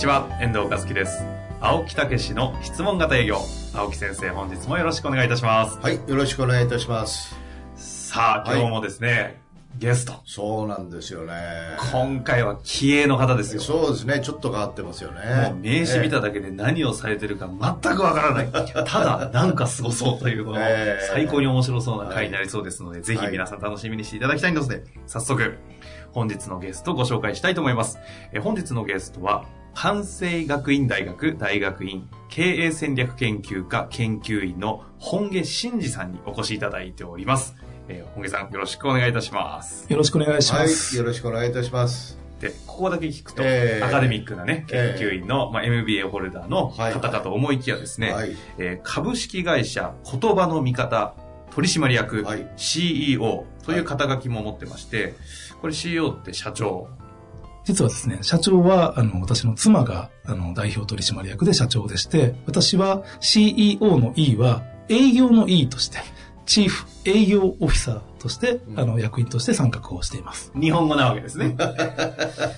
ちは遠藤和樹です青木武の質問型営業青木先生本日もよろしくお願いいたしますはいよろしくお願いいたしますさあ今日もですね、はいゲスト。そうなんですよね。今回は気鋭の方ですよ。そうですね。ちょっと変わってますよね。もう名刺見ただけで何をされてるか全くわからない。ただ、なんかすごそうというこの、最高に面白そうな回になりそうですので、ぜひ皆さん楽しみにしていただきたいので、早速、本日のゲストをご紹介したいと思います。え本日のゲストは、関西学院大学大学院経営戦略研究科研究員の本家真二さんにお越しいただいております。えー、本毛さんよろしくお願いいたします。よろしくお願いします。はい、よろしくお願いいたします。で、ここだけ聞くと、えー、アカデミックなね、研究員の、えー、まあ、MBA ホルダーの方かと思いきやですね、はい、えー、株式会社言葉の味方取締役、はい、CEO という肩書きも持ってまして、これ CEO って社長。実はですね、社長は、あの、私の妻が、あの、代表取締役で社長でして、私は CEO の E は営業の E として、チーフ営業オフィサーとして、うん、あの、役員として参画をしています。日本語なわけですね。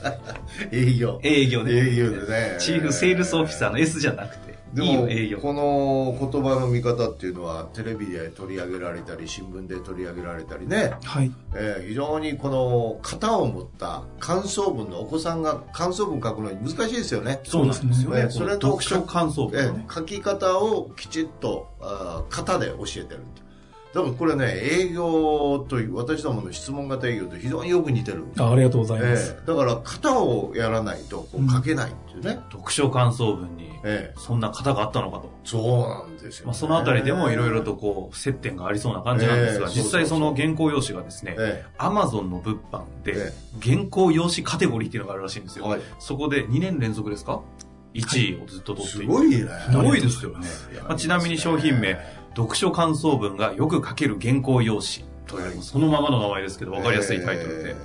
営業。営業で。営業でね。チーフセールスオフィサーの S じゃなくて。でもこの言葉の見方っていうのはテレビで取り上げられたり新聞で取り上げられたりね、はい。えー、非常にこの型を持った感想文のお子さんが感想文書くのに難しいですよね。そうなんですよね、それの読書感想文、ね、書き方をきちっとあ型で教えてるだからこれね、営業という、私どもの質問型営業と非常によく似てる。あありがとうございます。えー、だから、型をやらないとこう書けないっていうね、うん、読書感想文に、そんな型があったのかと。そうなんですよ、ね、まあ、そのあたりでもいろいろとこう、接点がありそうな感じなんですが、えー、実際その原稿用紙がですね、アマゾンの物販で、原稿用紙カテゴリーっていうのがあるらしいんですよ。はい、そこで2年連続ですか ?1 位をずっと取っていて、すごいね。すごいですよね。まあ、ちなみに商品名、読書感想文がよく書ける原稿用紙という、そのままの名前ですけど、わかりやすいタイトルで。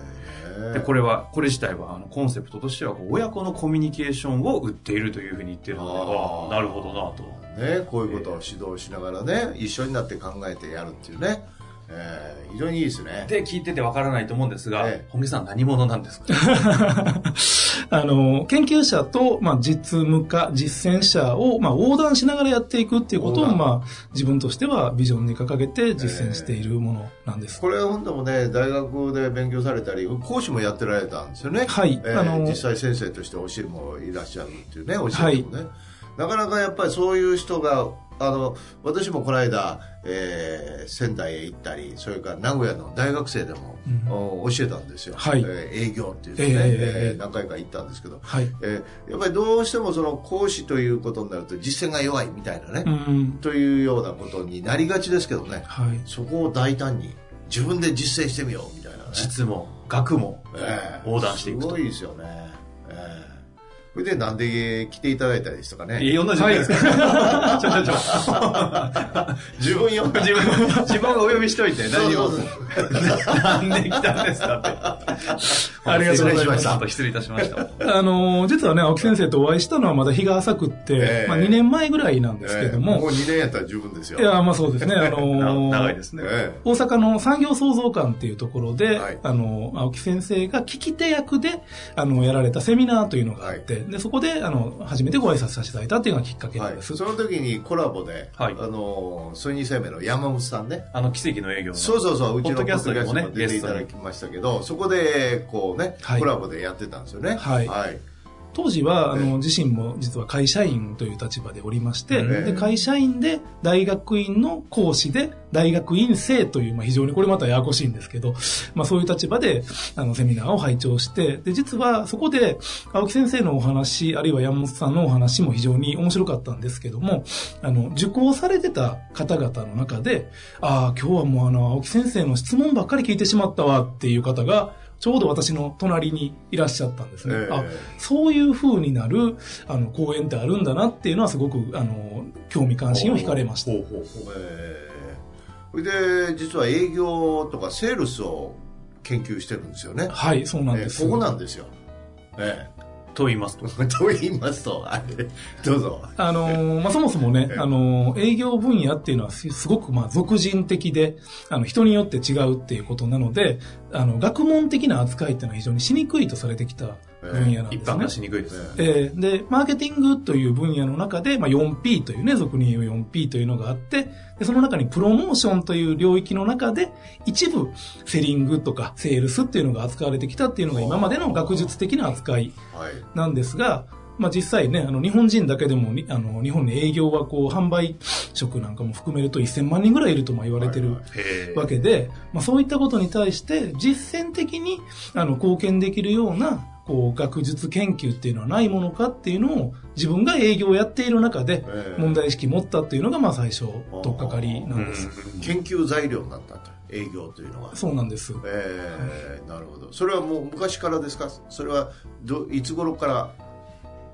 で、これは、これ自体は、あの、コンセプトとしては、親子のコミュニケーションを売っているというふうに言ってるので、ああ、なるほどなと。ね、こういうことを指導しながらね、一緒になって考えてやるっていうね。えー、非常にいいですね。で、聞いててわからないと思うんですが、ええ、本木さん何者なんですか？あの、研究者と、まあ、実務家、実践者を、まあ、横断しながらやっていくっていうことを、まあ、自分としてはビジョンに掲げて実践しているものなんです。えー、これは本当もね、大学で勉強されたり、講師もやってられたんですよね。はい。えー、あの実際先生として教えもいらっしゃるっていうね、教えてもね。はい、なかなかやっぱりそういう人があの私もこの間、えー、仙台へ行ったりそれから名古屋の大学生でも、うん、教えたんですよ、はい。えー、営業っていうね、えー、えー、何回か行ったんですけど、はい。えー、やっぱりどうしてもその講師ということになると実践が弱いみたいなね、うん、というようなことになりがちですけどね、はい、そこを大胆に自分で実践してみようみたいな、ね、実も学も横断していくと、すごいですよねそれでなんで来ていただいたりですとかね。いや、同じですか？ちょちょちょ。自分よ。自分、自分がお呼びしといて、大丈夫。なんで来たんですかって。ありがとうございました。失礼いたしました。あの、実はね、青木先生とお会いしたのはまだ日が浅くって、まあ2年前ぐらいなんですけども。もう2年やったら十分ですよ。いや、まあそうですね。あの長いですね。大阪の産業創造館っていうところで、あの、青木先生が聞き手役で、あの、やられたセミナーというのがあって、で、そこで、あの、初めてご挨拶させていただいたっていうのがきっかけなんです。はい、その時にコラボで、はい、あの、ソニー生命の山本さんね。あの、奇跡の営業の。そうそうそう、うちのポッドキャストにもね、出ていただきましたけど、そこで、こうね、コラボでやってたんですよね。はい。はい当時は、あの、自身も実は会社員という立場でおりまして、で会社員で大学院の講師で大学院生という、まあ、非常にこれまたややこしいんですけど、まあ、そういう立場で、あの、セミナーを拝聴して、で、実はそこで、青木先生のお話、あるいは山本さんのお話も非常に面白かったんですけども、あの、受講されてた方々の中で、ああ、今日はもうあの、青木先生の質問ばっかり聞いてしまったわっていう方が、ちょうど私の隣にいらっしゃったんですね。えー、あそういう風になるあの公演ってあるんだなっていうのはすごくあの興味関心を惹かれました。ほうほうほうえー、で実は営業とかセールスを研究してるんですよね。はい、そうなんです。えー、ここなんですよ。ええと言いますと。と言いますと、どうぞ。あのー、まあ、そもそもね、あのー、営業分野っていうのはすごく、まあ、俗人的で、あの、人によって違うっていうことなので、あの、学問的な扱いっていうのは非常にしにくいとされてきた分野なんですね。一般化しにくいですね。えー、で、マーケティングという分野の中で、まあ、4P というね、俗に言う 4P というのがあって、で、その中にプロモーションという領域の中で、一部、セリングとかセールスっていうのが扱われてきたっていうのが今までの学術的な扱いなんですが、まあ実際ね、あの日本人だけでも、あの日本に営業はこう販売職なんかも含めると1000万人ぐらいいるとも言われてるわけで、まあそういったことに対して実践的にあの貢献できるようなこう学術研究っていうのはないものかっていうのを自分が営業をやっている中で問題意識持ったっていうのがまあ最初取っかかりなんです。研究材料になったと。営業というのは。そうなんです。えー、なるほど。それはもう昔からですか？それはどいつ頃から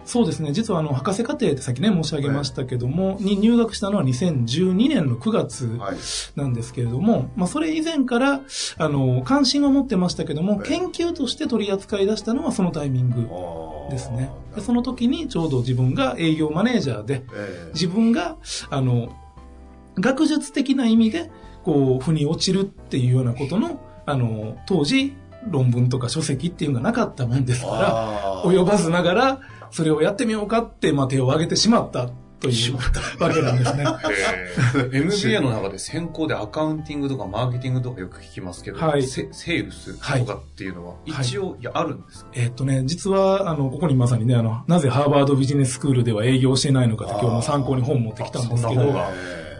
そうですね。実はあの、博士課程ってさっきね、申し上げましたけども、に入学したのは2012年の9月なんですけれども、はい、まあ、それ以前から、あの、関心は持ってましたけども、研究として取り扱い出したのはそのタイミングですね。でその時にちょうど自分が営業マネージャーで、自分が、あの、学術的な意味で、こう、腑に落ちるっていうようなことの、あの、当時、論文とか書籍っていうのがなかったもんですから、及ばずながら、それをやってみようかって、まあ、手を挙げてしまったというわけなんですね。MBA の中で先行でアカウンティングとかマーケティングとかよく聞きますけど、はい、セールスとかっていうのは一応、い、やあるんですか、えー、っとね、実は、あの、ここにまさにね、あの、なぜハーバードビジネススクールでは営業してないのかって今日も参考に本持ってきたんですけど、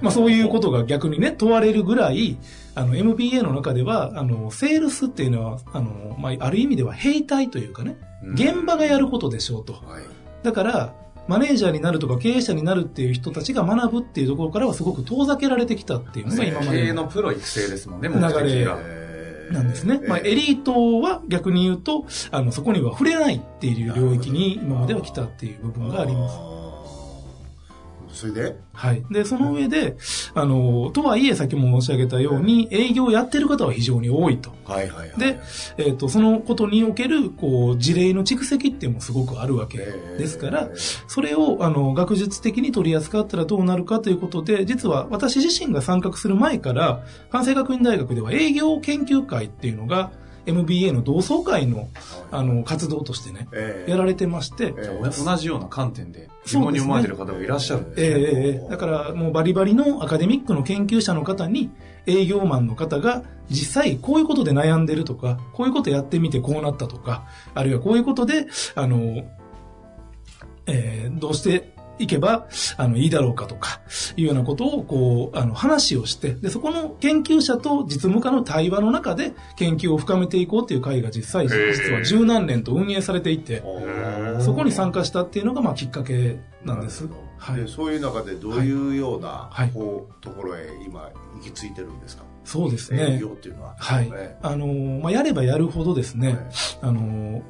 まあそういうことが逆にね、問われるぐらい、あの、MBA の中では、あの、セールスっていうのは、あの、まあ、ある意味では兵隊というかね、現場がやることでしょうと。だから、マネージャーになるとか経営者になるっていう人たちが学ぶっていうところからはすごく遠ざけられてきたっていうのが今まで経営のプロ育成ですもんね、流れなんですね。まあ、エリートは逆に言うと、あの、そこには触れないっていう領域に今までは来たっていう部分があります。それで？はい。で、その上で、あの、とはいえ、先も申し上げたように、営業をやってる方は非常に多いと。はいはいはい。で、えっ、ー、と、そのことにおける、こう、事例の蓄積っていうのもすごくあるわけですから、それを、あの、学術的に取り扱ったらどうなるかということで、実は私自身が参画する前から、関西学院大学では営業研究会っていうのが、MBA の同窓会のあの活動としてね、えー、やられてまして、えー、同じような観点で疑問に思われてる方がいらっしゃるんですね。ええー、だからもうバリバリのアカデミックの研究者の方に営業マンの方が実際こういうことで悩んでるとか、こういうことやってみてこうなったとか、あるいはこういうことで、あの、えー、どうしていけば、あの、いいだろうかとか、いうようなことを、こう、あの、話をして、で、そこの研究者と実務家の対話の中で研究を深めていこうっていう会が実際、実は十何年と運営されていて、そこに参加したっていうのが、まあ、きっかけなんです。はい、そういう中でどういうような、はい、こうところへ今行き着いてるんですか？そうですね。営業っていうのは。はい。あの、まあ、やればやるほどですね、あの、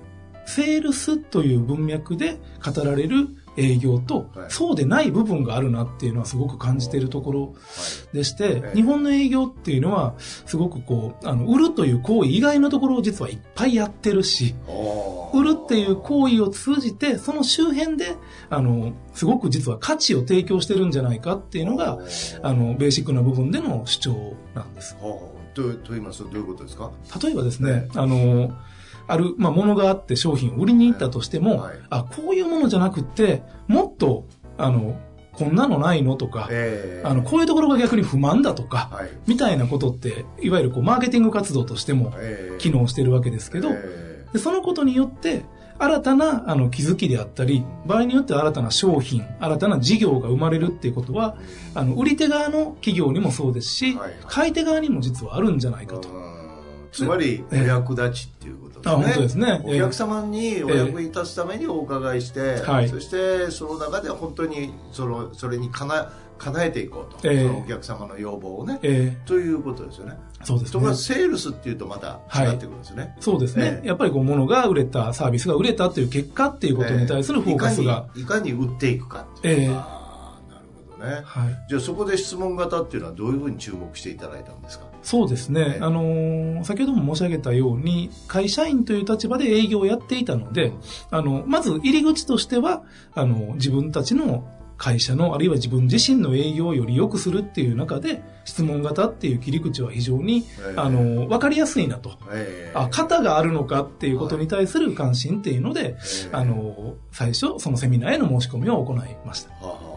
セールスという文脈で語られる営業と、そうでない部分があるなっていうのはすごく感じているところでして、日本の営業っていうのは、すごくこう、あの、売るという行為以外のところを実はいっぱいやってるし、売るっていう行為を通じて、その周辺で、あの、すごく実は価値を提供してるんじゃないかっていうのが、あの、ベーシックな部分での主張なんです。と、と言いますとどういうことですか？例えばですね、あの、ある、まあ、ものがあって商品を売りに行ったとしても、はい、あ、こういうものじゃなくて、もっと、あの、こんなのないのとか、えー、あの、こういうところが逆に不満だとか、はい、みたいなことって、いわゆるこう、マーケティング活動としても機能してるわけですけど、えー、でそのことによって、新たなあの気づきであったり、場合によっては新たな商品、新たな事業が生まれるっていうことは、あの、売り手側の企業にもそうですし、はい、買い手側にも実はあるんじゃないかと。つまり、お役立ちっていうことですね。あ、本当ですね。お客様にお役に立つためにお伺いして、えー、そしてその中で本当にそのそれにかな叶えていこうと、えー、お客様の要望をね、えー、ということですよね。そうですね。ところがセールスっていうとまた違ってくるんですね。はい、そうですね。えー、やっぱりこう物が売れた、サービスが売れたっていう結果っていうことに対するフォーカスが。いかに売っていくかっていうのが、ね。はい。じゃあそこで質問型っていうのはどういうふうに注目していただいたんですか？そうですね。あのー、先ほども申し上げたように、会社員という立場で営業をやっていたので、あの、まず入り口としては、あの、自分たちの会社の、あるいは自分自身の営業をより良くするっていう中で、質問型っていう切り口は非常に、えー、あの、わかりやすいなと。えー、あ、型があるのかっていうことに対する関心っていうので、えー、あの、最初、そのセミナーへの申し込みを行いました。はあ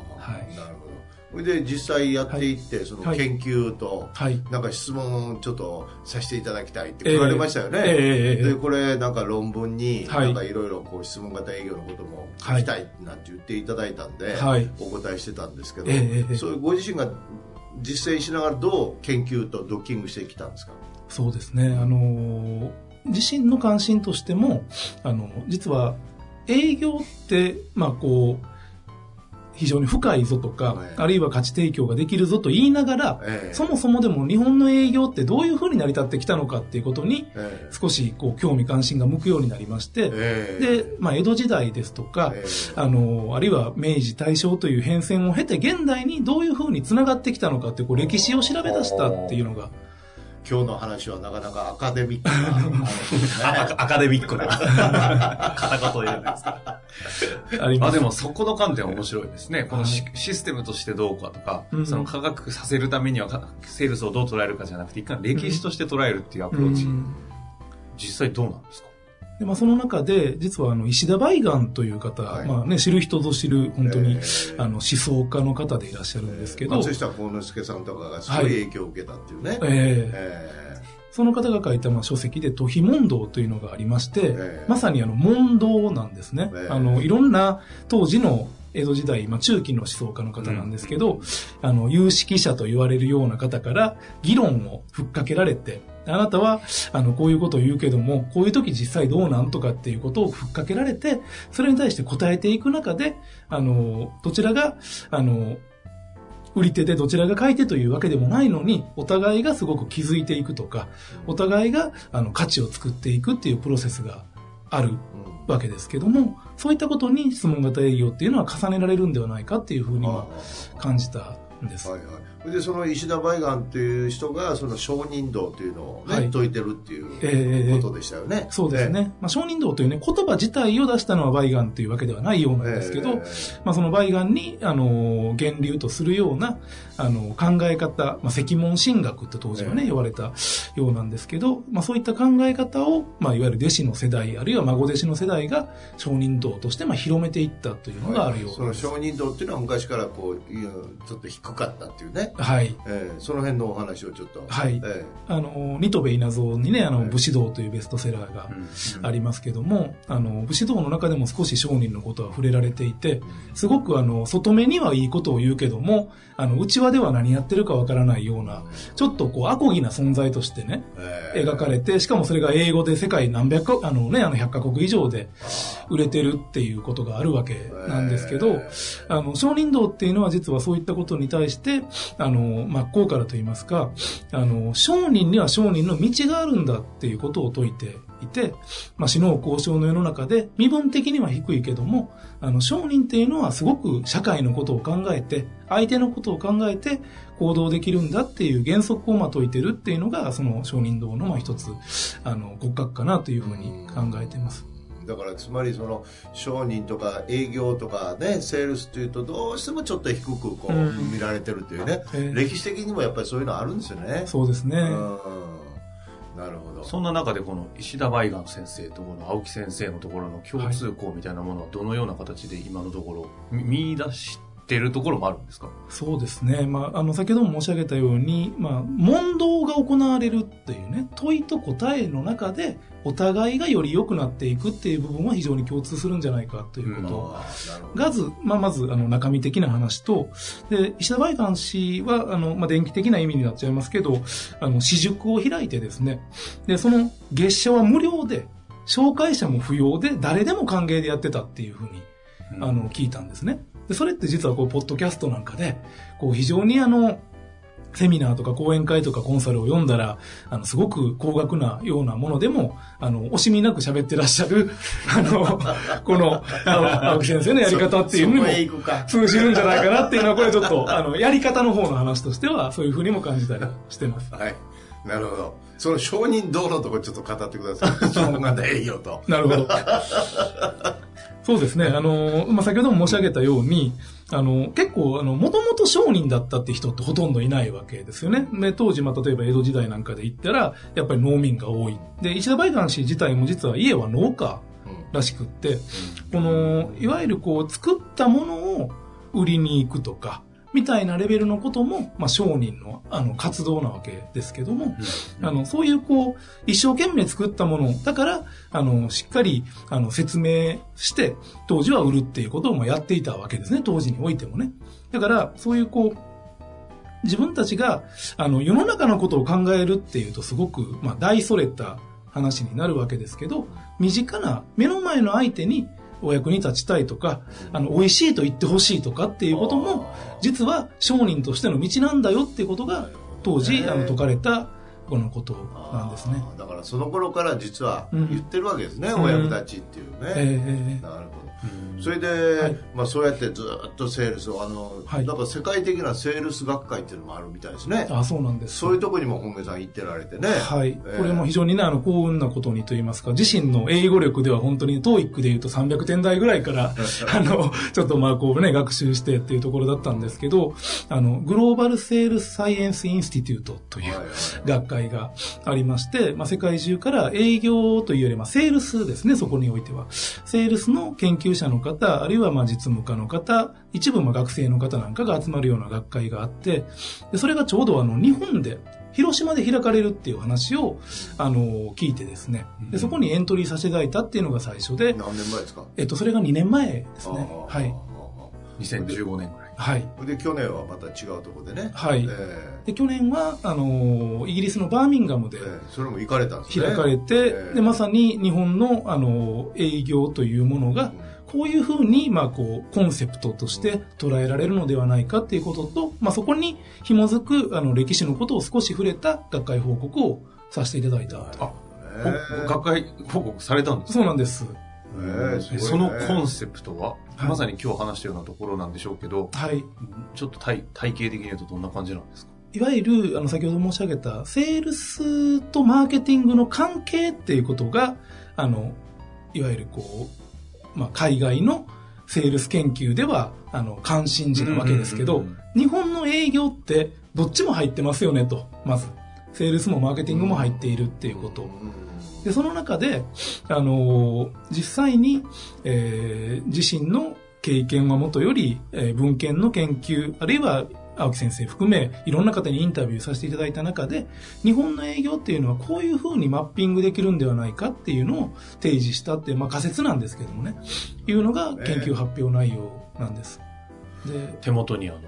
それで実際やっていって、はい、その研究と、はい、なんか質問ちょっとさせていただきたいって来られましたよね。えー、で、これなんか論文に、なんかいろいろこう質問型営業のことも聞きたいなんて言っていただいたんで、はい、お答えしてたんですけど、えー、そういうご自身が実践しながらどう研究とドッキングしてきたんですか？そうですね。あのー、自身の関心としても、あの、実は営業って、まあこう、非常に深いぞとか、あるいは価値提供ができるぞと言いながら、そもそもでも日本の営業ってどういうふうに成り立ってきたのかっていうことに、少しこう興味関心が向くようになりまして、で、まあ江戸時代ですとか、あの、あるいは明治大正という変遷を経て現代にどういうふうに繋がってきたのかっていうこう歴史を調べ出したっていうのが、今日の話はなかなかアカデミックな、ね、アカデミックな。片言言うんですか。あります。あ、でもそこの観点は面白いですね。このシステムとしてどうかとか、うん、その科学させるためにはセールスをどう捉えるかじゃなくて、一回歴史として捉えるっていうアプローチ、うん、実際どうなんですか？で、まあ、その中で、実はあの、石田梅岩という方、はい、まあね、知る人ぞ知る、本当に、えー、あの、思想家の方でいらっしゃるんですけど。松下幸之助さんとかがすごい影響を受けたっていうね。はい、えー、えー、その方が書いた、まあ、書籍で、都比問答というのがありまして、えー、まさにあの、問答なんですね。あの、いろんな当時の江戸時代、まあ、中期の思想家の方なんですけど、うん、あの、有識者と言われるような方から議論をふっかけられて、あなたは、あの、こういうことを言うけども、こういう時実際どうなんとかっていうことをふっかけられて、それに対して答えていく中で、あの、どちらが、あの、売り手でどちらが買い手というわけでもないのに、お互いがすごく気づいていくとか、お互いがあの価値を作っていくっていうプロセスがあるわけですけども、そういったことに質問型営業っていうのは重ねられるんではないかっていうふうには感じたんです。はいはいでその石田梅岩という人がその承認道というのをね、はい、説いてるっていうことでしたよね。えー、そうですね。まあ、承認道というね、言葉自体を出したのは梅岩というわけではないようなんですけど、えー、まあ、その梅岩に、あの、源流とするような、あの、考え方、まあ、石門神学って当時はね、えー、言われたようなんですけど、まあ、そういった考え方を、まあ、いわゆる弟子の世代、あるいは孫弟子の世代が承認道として、まあ、広めていったというのがあるようです。はい、その承認道っていうのは昔からこう、ちょっと低かったっていうね。はい。えー、その辺のお話をちょっと。はい。えー、あの、ニトベ稲造にね、あの、武士道というベストセラーがありますけども、あの、武士道の中でも少し商人のことは触れられていて、すごくあの、外目にはいいことを言うけども、あの、内輪では何やってるかわからないような、ちょっとこう、アコギな存在としてね、描かれて、しかもそれが英語で世界何百か、あのね、あの、100カ国以上で売れてるっていうことがあるわけなんですけど、あの、商人道っていうのは実はそういったことに対対して、あの、真っ向からと言いますか、あの、商人には商人の道があるんだっていうことを説いていて、まあ、死の交渉の世の中で身分的には低いけども、あの、商人っていうのはすごく社会のことを考えて、相手のことを考えて行動できるんだっていう原則をまといてるっていうのが、その商人道のまあ一つ、あの、骨格かなというふうに考えています。だからつまりその商人とか営業とかねセールスというとどうしてもちょっと低くこう見られてるというね、うん、歴史的にもやっぱりそういうのあるんですよね。そうですね、なるほど。そんな中でこの石田梅岩先生とこの青木先生のところの共通項みたいなものはどのような形で今のところ見出してるところもあるんですか？そうですね。まあ、あの、先ほども申し上げたように、まあ、問答が行われるっていうね、問いと答えの中で、お互いがより良くなっていくっていう部分は非常に共通するんじゃないかということがず、まあ、まずあの中身的な話と、で、石田梅岩氏は、あの、まあ、電気的な意味になっちゃいますけど、あの、私塾を開いてですね、で、その月謝は無料で、紹介者も不要で、誰でも歓迎でやってたっていうふうに、あの、聞いたんですね。で、それって実はこう、ポッドキャストなんかで、こう、非常にあの、セミナーとか講演会とかコンサルを読んだら、あの、すごく高額なようなものでも、あの、惜しみなく喋ってらっしゃる、あの、この、青木先生のやり方っていうのにも通じるんじゃないかなっていうのは、これちょっと、あの、やり方の方の話としては、そういうふうにも感じたりしてます。はい。なるほど。その承認道路のところちょっと語ってください。承認型営業と。なるほど。そうですね。あの、まあ、先ほども申し上げたように、あの、結構、あの、もともと商人だったって人ってほとんどいないわけですよね。で、当時、まあ、例えば江戸時代なんかで言ったら、やっぱり農民が多い。で、石田梅岩氏自体も実は家は農家らしくって、この、いわゆるこう、作ったものを売りに行くとか、みたいなレベルのことも、まあ、商人のあの活動なわけですけども、うん、あのそういうこう一生懸命作ったものだからあのしっかりあの説明して当時は売るっていうことをやっていたわけですね当時においてもね。だからそういうこう自分たちがあの世の中のことを考えるっていうとすごく、まあ、大それた話になるわけですけど身近な目の前の相手にお役に立ちたいとか、あの、美味しいと言ってほしいとかっていうことも、実は商人としての道なんだよっていうことが、当時、あの、説かれた、このことなんですね。だからその頃から実は言ってるわけですね、うん、お役立ちっていうね。えー、なる。それで、はい、まあそうやってずっとセールスをあの、はい、なんか世界的なセールス学会っていうのもあるみたいですね。あそうなんです。そういうところにも本毛さん行ってられてね。はい、えー、これも非常にねあの幸運なことにと言いますか自身の英語力では本当に TOEIC でいうと300点台ぐらいから あのちょっとまあこうね学習してっていうところだったんですけどあのグローバルセールスサイエンスインスティテュートという学会がありまして、まあ、世界中から営業というよりまあセールスですねそこにおいては。セールスの研究者の方、あるいはまあ実務家の方、一部まあ学生の方なんかが集まるような学会があって、でそれがちょうどあの日本で、広島で開かれるっていう話を、あの、聞いてですね。で、そこにエントリーさせていただいたっていうのが最初で。何年前ですか？えっと、それが2年前ですね。はい。2015年ぐらい。はい。で、去年はまた違うところでね。はい。えー、で、去年は、あのー、イギリスのバーミンガムで、えー、それも行かれたんですね。開かれて、えー、で、まさに日本の、あのー、営業というものが、こういうふうに、まあ、こう、コンセプトとして捉えられるのではないかっていうことと、まあ、そこに紐づく、あの、歴史のことを少し触れた学会報告をさせていただいた。あ、学会報告されたんですか？そうなんです。えー、ね、そのコンセプトは、はい、まさに今日話したようなところなんでしょうけど、はい。ちょっと体体系的に言うとどんな感じなんですか？いわゆる、あの、先ほど申し上げた、セールスとマーケティングの関係っていうことが、あの、いわゆるこう、まあ、海外のセールス研究では、あの、関心事なわけですけど、日本の営業ってどっちも入ってますよねと、まず。セールスもマーケティングも入っているっていうこと。で、その中で、あのー、実際に、えー、自身の経験はもとより、えー、文献の研究、あるいは青木先生含め、いろんな方にインタビューさせていただいた中で、日本の営業っていうのはこういうふうにマッピングできるんではないかっていうのを提示したっていう、まあ仮説なんですけどもね、いうのが研究発表内容なんです。で、手元にあの、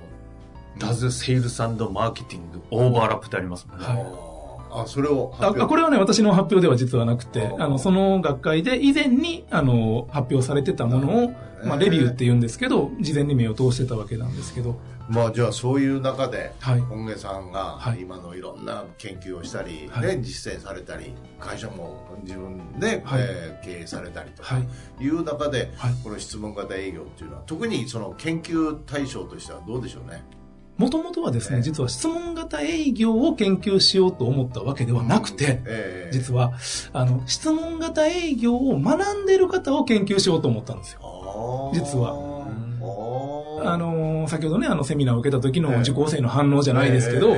Does Sales and Marketing Overlap ってありますもんね。はいあ、それをあこれはね、私の発表では実はなくて、あの、その学会で以前に、あの、発表されてたものを、まあ、レビューって言うんですけど、事前に目を通してたわけなんですけど。まあ、じゃあそういう中で、はい、本毛さんが今のいろんな研究をしたり、はい、ね、実践されたり、会社も自分で、はい、えー、経営されたりとか、いう中で、はい、この質問型営業っていうのは、特にその研究対象としてはどうでしょうね？もともとはですね、実は質問型営業を研究しようと思ったわけではなくて、実は、あの、質問型営業を学んでいる方を研究しようと思ったんですよ。実は。あの、先ほどね、あの、セミナーを受けた時の受講生の反応じゃないですけど、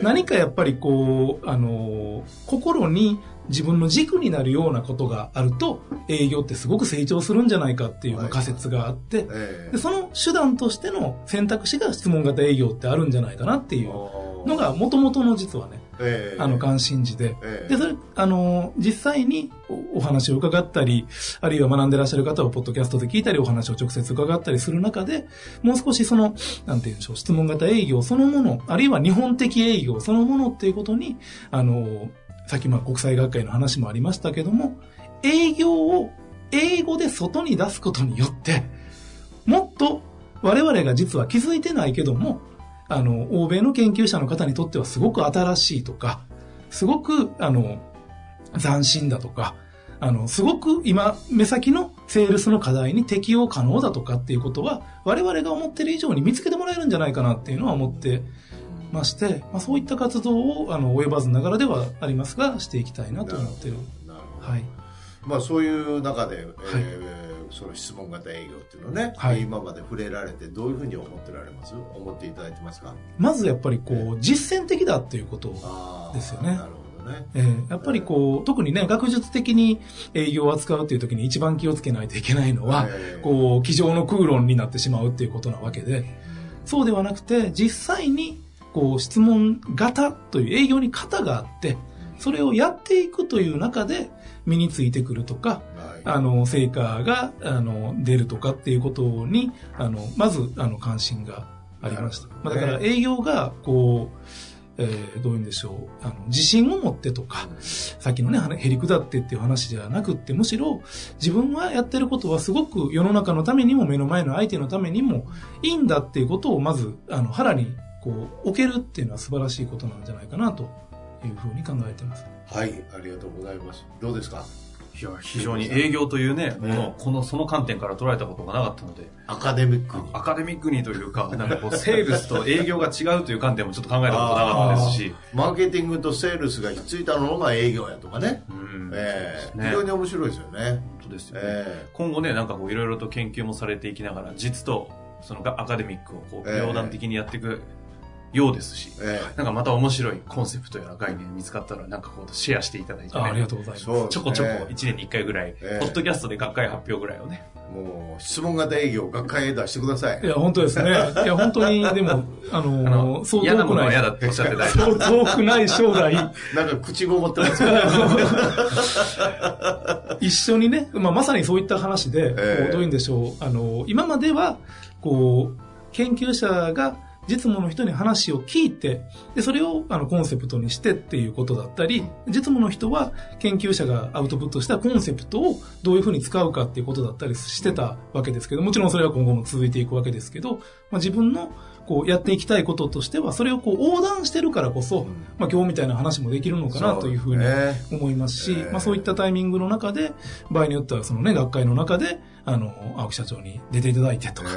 何かやっぱりこう、あの、心に自分の軸になるようなことがあると、営業ってすごく成長するんじゃないかっていう仮説があって、でその手段としての選択肢が質問型営業ってあるんじゃないかなっていうのが、もともとの実はね、あの関心事で、で、それ、あの、実際にお話を伺ったり、あるいは学んでらっしゃる方をポッドキャストで聞いたり、お話を直接伺ったりする中で、もう少しその、なんて言うんでしょう、質問型営業そのもの、あるいは日本的営業そのものっていうことに、あの、さっきまあ国際学会の話もありましたけども、営業を英語で外に出すことによって、もっと我々が実は気づいてないけども、あの、欧米の研究者の方にとってはすごく新しいとか、すごく、あの、斬新だとか、あの、すごく今、目先のセールスの課題に適用可能だとかっていうことは、我々が思ってる以上に見つけてもらえるんじゃないかなっていうのは思ってまして、まあ、そういった活動を、あの、及ばずながらではありますが、していきたいなと思ってる。はい。まあ、そういう中で、えー、その質問型営業っていうのね、はい、今まで触れられてどういうふうに思ってられます？思っていただいてますか？まずやっぱりこう、実践的だっていうことですよね。なるほど。ね。えー、やっぱりこう、特にね、学術的に営業を扱うっていう時に一番気をつけないといけないのは、こう、机上の空論になってしまうっていうことなわけで、そうではなくて、実際に、こう、質問型という営業に型があって、それをやっていくという中で身についてくるとか、あの、成果が、あの、出るとかっていうことに、あの、まず、あの、関心がありました。まあ、だから営業が、こう、えー、どういうんでしょう、あの、自信を持ってとか、さっきのね、へりくだってっていう話じゃなくって、むしろ、自分がやってることはすごく世の中のためにも目の前の相手のためにもいいんだっていうことをまず、あの、腹に、こう、置けるっていうのは素晴らしいことなんじゃないかなというふうに考えてます。はい、ありがとうございます。どうですか？いや、非常に営業というね、この、この、その観点から捉えたことがなかったので。アカデミックに。アカデミックにというか、なんかこう、セールスと営業が違うという観点もちょっと考えたことなかったですし。マーケティングとセールスがひっついたのが営業やとかね。うん。ええーね、非常に面白いですよね。本当ですよね。えー、今後ね、なんかこう、いろいろと研究もされていきながら、実と、そのアカデミックをこう、横断的にやっていくようですし、えー、なんかまた面白いコンセプトや概念見つかったら、なんかこうシェアしていただいて、ね、ありがとうございます。ちょこちょこ1年に1回ぐらい、えー、ポッドキャストで学会発表ぐらいをね。もう、質問型営業、学会へ出してください。いや、本当ですね。いや、本当に、でも、あのー、あのそう嫌なものは嫌だっておっしゃってた そう遠くない将来。なんか口ごもってますけど。一緒にね、まあ、まさにそういった話で、えー、どういうんでしょう。あのー、今までは、こう、研究者が実務の人に話を聞いて、で、それをあのコンセプトにしてっていうことだったり、実務の人は研究者がアウトプットしたコンセプトをどういうふうに使うかっていうことだったりしてたわけですけど、もちろんそれは今後も続いていくわけですけど、まあ、自分のこうやっていきたいこととしては、それをこう横断してるからこそ、まあ今日みたいな話もできるのかなというふうに思いますし、まあそういったタイミングの中で、場合によってはそのね、学会の中で、あの、青木社長に出ていただいてとか、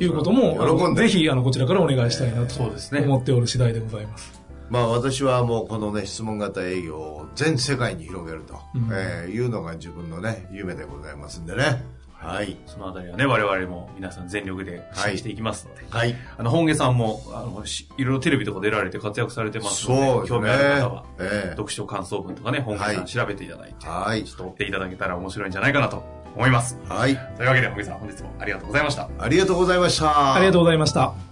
いうことも、ぜひ、あの、こちらからお願いしたいなと思っておる次第でございます。まあ私はもうこのね、質問型営業を全世界に広げると、えいうのが自分のね、夢でございますんでね。はい。そのあたりはね、我々も皆さん全力で支援していきますので。はい。あの、本家さんも、あの、いろいろテレビとか出られて活躍されてますので、そう、ね、興味ある方は、えー、読書感想文とかね、本家さん調べていただいて、はい。ちょっと追っていただけたら面白いんじゃないかなと思います。はい。というわけで、本家さん本日もありがとうございました。ありがとうございました。ありがとうございました。